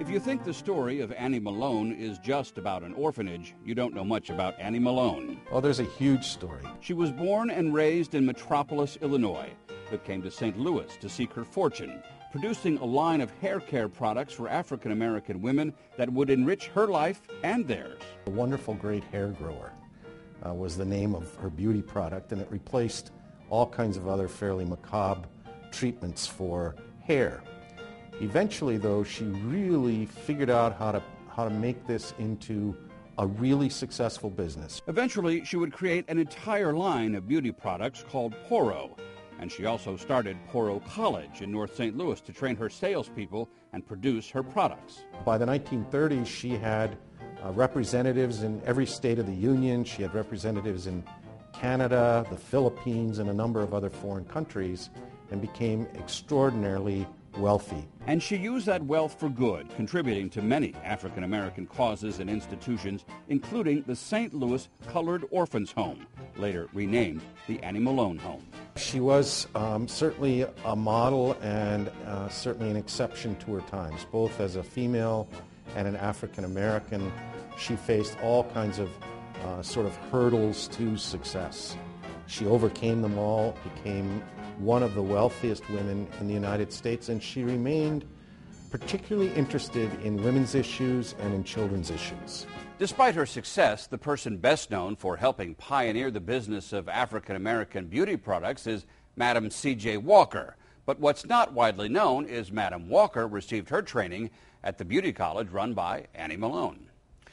If you think the story of Annie Malone is just about an orphanage, you don't know much about Annie Malone. Oh, there's a huge story. She was born and raised in Metropolis, Illinois, but came to St. Louis to seek her fortune, producing a line of hair care products for African American women that would enrich her life and theirs. A wonderful great hair grower uh, was the name of her beauty product, and it replaced all kinds of other fairly macabre treatments for hair. Eventually, though, she really figured out how to, how to make this into a really successful business. Eventually, she would create an entire line of beauty products called Poro, and she also started Poro College in North St. Louis to train her salespeople and produce her products. By the 1930s, she had uh, representatives in every state of the Union. She had representatives in Canada, the Philippines, and a number of other foreign countries, and became extraordinarily wealthy. And she used that wealth for good, contributing to many African American causes and institutions, including the St. Louis Colored Orphans Home, later renamed the Annie Malone Home. She was um, certainly a model and uh, certainly an exception to her times, both as a female and an African American. She faced all kinds of uh, sort of hurdles to success. She overcame them all, became one of the wealthiest women in the United States, and she remained particularly interested in women's issues and in children's issues. Despite her success, the person best known for helping pioneer the business of African American beauty products is Madam C.J. Walker. But what's not widely known is Madam Walker received her training at the beauty college run by Annie Malone.